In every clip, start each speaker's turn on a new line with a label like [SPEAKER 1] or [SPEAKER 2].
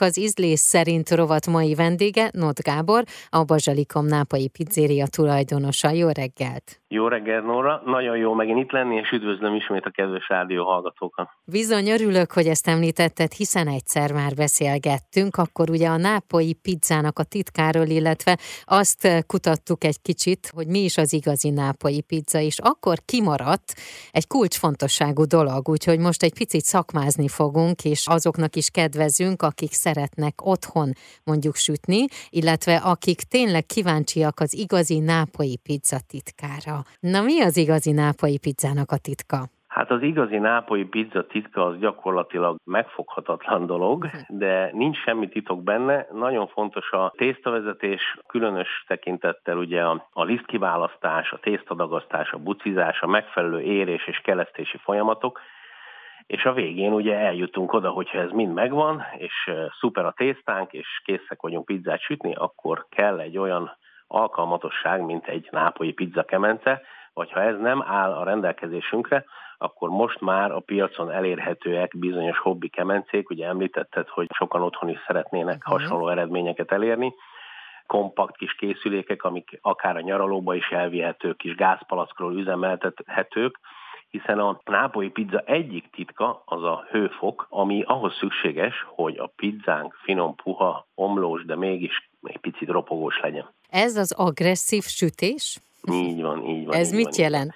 [SPEAKER 1] Az ízlés szerint rovat mai vendége Not Gábor, a Bazsalikom Nápai Pizzéria tulajdonosa. Jó reggelt!
[SPEAKER 2] Jó reggelt, Nóra! Nagyon jó megint itt lenni, és üdvözlöm ismét a kedves rádió hallgatókat.
[SPEAKER 1] Bizony örülök, hogy ezt említetted, hiszen egyszer már beszélgettünk, akkor ugye a nápoi pizzának a titkáról, illetve azt kutattuk egy kicsit, hogy mi is az igazi nápoi pizza, és akkor kimaradt egy kulcsfontosságú dolog, úgyhogy most egy picit szakmázni fogunk, és azoknak is kedvezünk, akik szeretnek otthon mondjuk sütni, illetve akik tényleg kíváncsiak az igazi nápoi pizza titkára. Na mi az igazi nápoi pizzának a titka?
[SPEAKER 2] Hát az igazi nápoi pizza titka az gyakorlatilag megfoghatatlan dolog, de nincs semmi titok benne. Nagyon fontos a tésztavezetés, különös tekintettel ugye a, a lisztkiválasztás, a tésztadagasztás, a bucizás, a megfelelő érés és kelesztési folyamatok, és a végén ugye eljutunk oda, hogyha ez mind megvan, és szuper a tésztánk, és készek vagyunk pizzát sütni, akkor kell egy olyan alkalmatosság, mint egy nápolyi pizza kemence, vagy ha ez nem áll a rendelkezésünkre, akkor most már a piacon elérhetőek bizonyos hobbi kemencék, ugye említetted, hogy sokan otthon is szeretnének uh-huh. hasonló eredményeket elérni, kompakt kis készülékek, amik akár a nyaralóba is elvihetők, kis gázpalackról üzemeltethetők, hiszen a nápolyi pizza egyik titka az a hőfok, ami ahhoz szükséges, hogy a pizzánk finom, puha, omlós, de mégis egy picit ropogós legyen.
[SPEAKER 1] Ez az agresszív sütés?
[SPEAKER 2] Így van, így van.
[SPEAKER 1] Ez
[SPEAKER 2] így
[SPEAKER 1] mit
[SPEAKER 2] van,
[SPEAKER 1] jelent?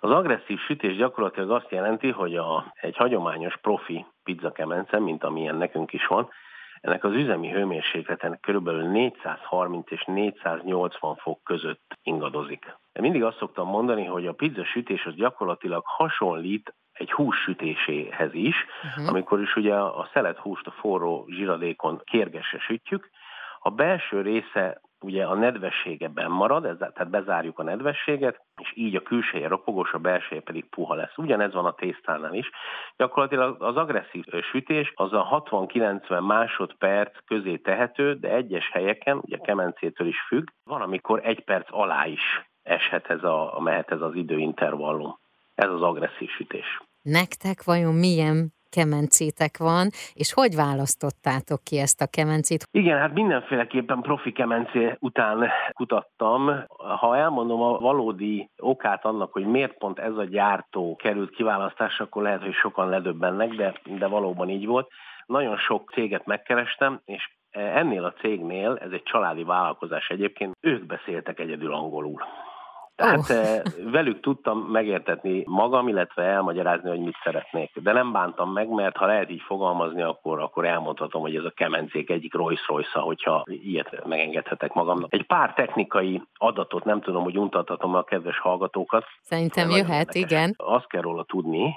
[SPEAKER 2] Az agresszív sütés gyakorlatilag azt jelenti, hogy a, egy hagyományos profi pizza kemence, mint amilyen nekünk is van, ennek az üzemi hőmérsékleten kb. 430 és 480 fok között ingadozik. De mindig azt szoktam mondani, hogy a pizza sütés az gyakorlatilag hasonlít egy hús sütéséhez is, uh-huh. amikor is ugye a szelet húst a forró zsiradékon kérgesre sütjük, a belső része ugye a nedvessége marad, ez, tehát bezárjuk a nedvességet, és így a külseje ropogós, a belseje pedig puha lesz. Ugyanez van a tésztánál is. Gyakorlatilag az agresszív sütés az a 60-90 másodperc közé tehető, de egyes helyeken, ugye kemencétől is függ, van, amikor egy perc alá is eshet ez a, mehet ez az időintervallum. Ez az agresszív sütés.
[SPEAKER 1] Nektek vajon milyen kemencétek van, és hogy választottátok ki ezt a kemencét?
[SPEAKER 2] Igen, hát mindenféleképpen profi kemencé után kutattam. Ha elmondom a valódi okát annak, hogy miért pont ez a gyártó került kiválasztásra, akkor lehet, hogy sokan ledöbbennek, de, de valóban így volt. Nagyon sok céget megkerestem, és ennél a cégnél, ez egy családi vállalkozás egyébként, ők beszéltek egyedül angolul. Tehát oh. velük tudtam megértetni magam, illetve elmagyarázni, hogy mit szeretnék. De nem bántam meg, mert ha lehet így fogalmazni, akkor, akkor elmondhatom, hogy ez a kemencék egyik Rolls royce hogyha ilyet megengedhetek magamnak. Egy pár technikai adatot nem tudom, hogy untathatom a kedves hallgatókat.
[SPEAKER 1] Szerintem jöhet, igen.
[SPEAKER 2] Azt kell róla tudni,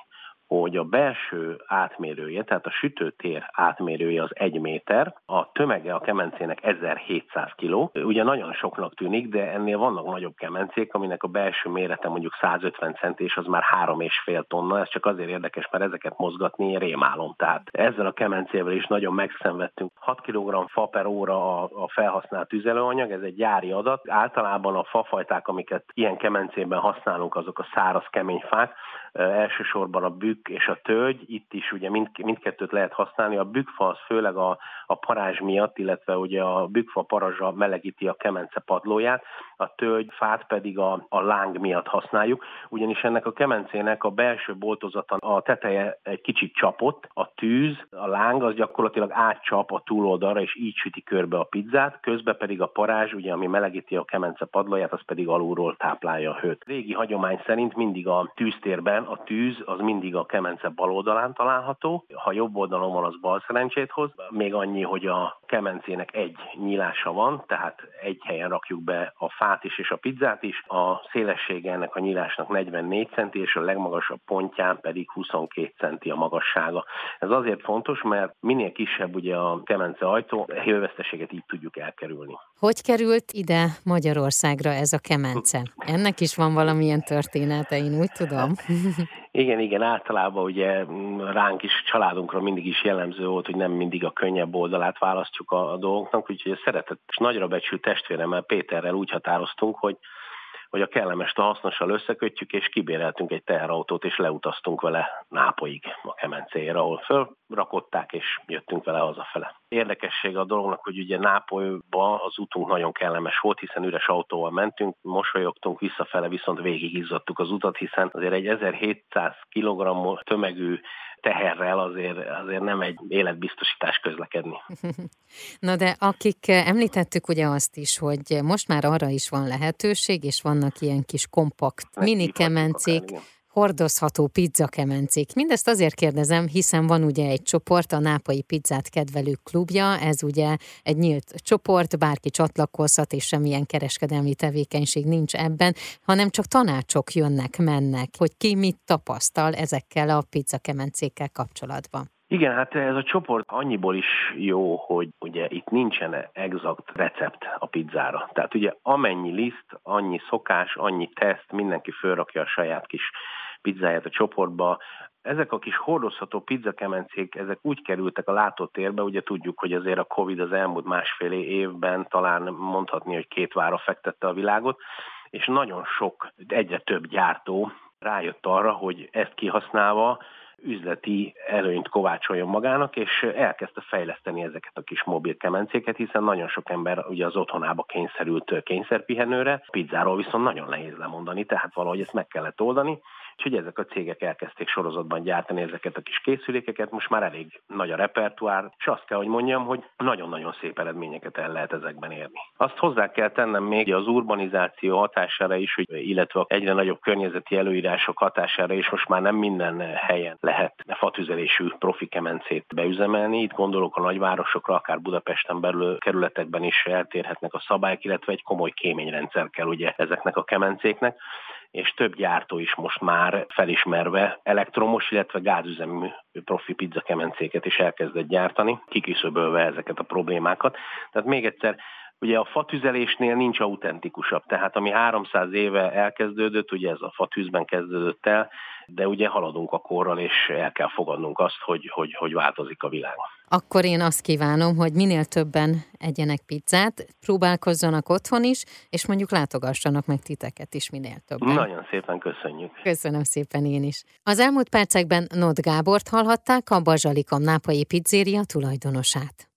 [SPEAKER 2] hogy a belső átmérője, tehát a sütőtér átmérője az egy méter, a tömege a kemencének 1700 kg. Ugye nagyon soknak tűnik, de ennél vannak nagyobb kemencék, aminek a belső mérete mondjuk 150 cent, és az már 3,5 tonna. Ez csak azért érdekes, mert ezeket mozgatni rémálom. Tehát ezzel a kemencével is nagyon megszenvedtünk. 6 kg fa per óra a, felhasznált tüzelőanyag, ez egy gyári adat. Általában a fafajták, amiket ilyen kemencében használunk, azok a száraz kemény fák, elsősorban a bükk és a tölgy, itt is ugye mind, mindkettőt lehet használni. A bükkfa az főleg a, a parázs miatt, illetve ugye a bükkfa parazsa melegíti a kemence padlóját, a tölgy fát pedig a, a láng miatt használjuk, ugyanis ennek a kemencének a belső boltozata a teteje egy kicsit csapott, a tűz, a láng az gyakorlatilag átcsap a túloldalra, és így süti körbe a pizzát, közben pedig a parázs, ugye, ami melegíti a kemence padlóját, az pedig alulról táplálja a hőt. Régi hagyomány szerint mindig a tűztérben a tűz az mindig a kemence bal oldalán található, ha jobb oldalon van, az bal szerencsét hoz. Még annyi, hogy a kemencének egy nyílása van, tehát egy helyen rakjuk be a fát is és a pizzát is. A szélessége ennek a nyílásnak 44 centi, és a legmagasabb pontján pedig 22 centi a magassága. Ez azért fontos, mert minél kisebb ugye a kemence ajtó, a hőveszteséget így tudjuk elkerülni.
[SPEAKER 1] Hogy került ide Magyarországra ez a kemence? Ennek is van valamilyen története, én úgy tudom.
[SPEAKER 2] Igen, igen, általában ugye ránk is, családunkra mindig is jellemző volt, hogy nem mindig a könnyebb oldalát választjuk a, a dolgoknak, úgyhogy a szeretett és nagyra becsült testvéremmel, Péterrel úgy határoztunk, hogy hogy a kellemes a hasznossal összekötjük, és kibéreltünk egy teherautót, és leutaztunk vele Nápolyig a kemencéjére, ahol fölrakották, és jöttünk vele hazafele. Érdekessége a dolognak, hogy ugye Nápolyba az utunk nagyon kellemes volt, hiszen üres autóval mentünk, mosolyogtunk visszafele, viszont végig az utat, hiszen azért egy 1700 kg tömegű teherrel azért, azért nem egy életbiztosítás közlekedni.
[SPEAKER 1] Na de akik említettük ugye azt is, hogy most már arra is van lehetőség, és vannak ilyen kis kompakt mini kemencék, hordozható pizzakemencék. Mindezt azért kérdezem, hiszen van ugye egy csoport, a Nápai Pizzát kedvelő klubja, ez ugye egy nyílt csoport, bárki csatlakozhat, és semmilyen kereskedelmi tevékenység nincs ebben, hanem csak tanácsok jönnek, mennek, hogy ki mit tapasztal ezekkel a pizzakemencékkel kapcsolatban.
[SPEAKER 2] Igen, hát ez a csoport annyiból is jó, hogy ugye itt nincsen exakt recept a pizzára. Tehát ugye amennyi liszt, annyi szokás, annyi teszt, mindenki fölrakja a saját kis pizzáját a csoportba. Ezek a kis hordozható pizzakemencék, ezek úgy kerültek a látótérbe, ugye tudjuk, hogy azért a Covid az elmúlt másfél évben talán mondhatni, hogy két vára fektette a világot, és nagyon sok, egyre több gyártó rájött arra, hogy ezt kihasználva üzleti előnyt kovácsoljon magának, és elkezdte fejleszteni ezeket a kis mobil kemencéket, hiszen nagyon sok ember ugye az otthonába kényszerült kényszerpihenőre, pizzáról viszont nagyon nehéz lemondani, tehát valahogy ezt meg kellett oldani, Úgyhogy ezek a cégek elkezdték sorozatban gyártani ezeket a kis készülékeket, most már elég nagy a repertoár, és azt kell, hogy mondjam, hogy nagyon-nagyon szép eredményeket el lehet ezekben érni. Azt hozzá kell tennem még az urbanizáció hatására is, hogy, illetve egyre nagyobb környezeti előírások hatására is most már nem minden helyen lehet fatüzelésű profi kemencét beüzemelni. Itt gondolok a nagyvárosokra, akár Budapesten belül kerületekben is eltérhetnek a szabályok, illetve egy komoly kéményrendszer kell ugye ezeknek a kemencéknek és több gyártó is most már felismerve elektromos, illetve gázüzemű profi pizza kemencéket is elkezdett gyártani, kiküszöbölve ezeket a problémákat. Tehát még egyszer, Ugye a fatüzelésnél nincs autentikusabb, tehát ami 300 éve elkezdődött, ugye ez a fatűzben kezdődött el, de ugye haladunk a korral, és el kell fogadnunk azt, hogy, hogy, hogy változik a világ.
[SPEAKER 1] Akkor én azt kívánom, hogy minél többen egyenek pizzát, próbálkozzanak otthon is, és mondjuk látogassanak meg titeket is minél többen.
[SPEAKER 2] Nagyon szépen köszönjük.
[SPEAKER 1] Köszönöm szépen én is. Az elmúlt percekben Not Gábort hallhatták, a Bazsalikom Nápai Pizzéria tulajdonosát.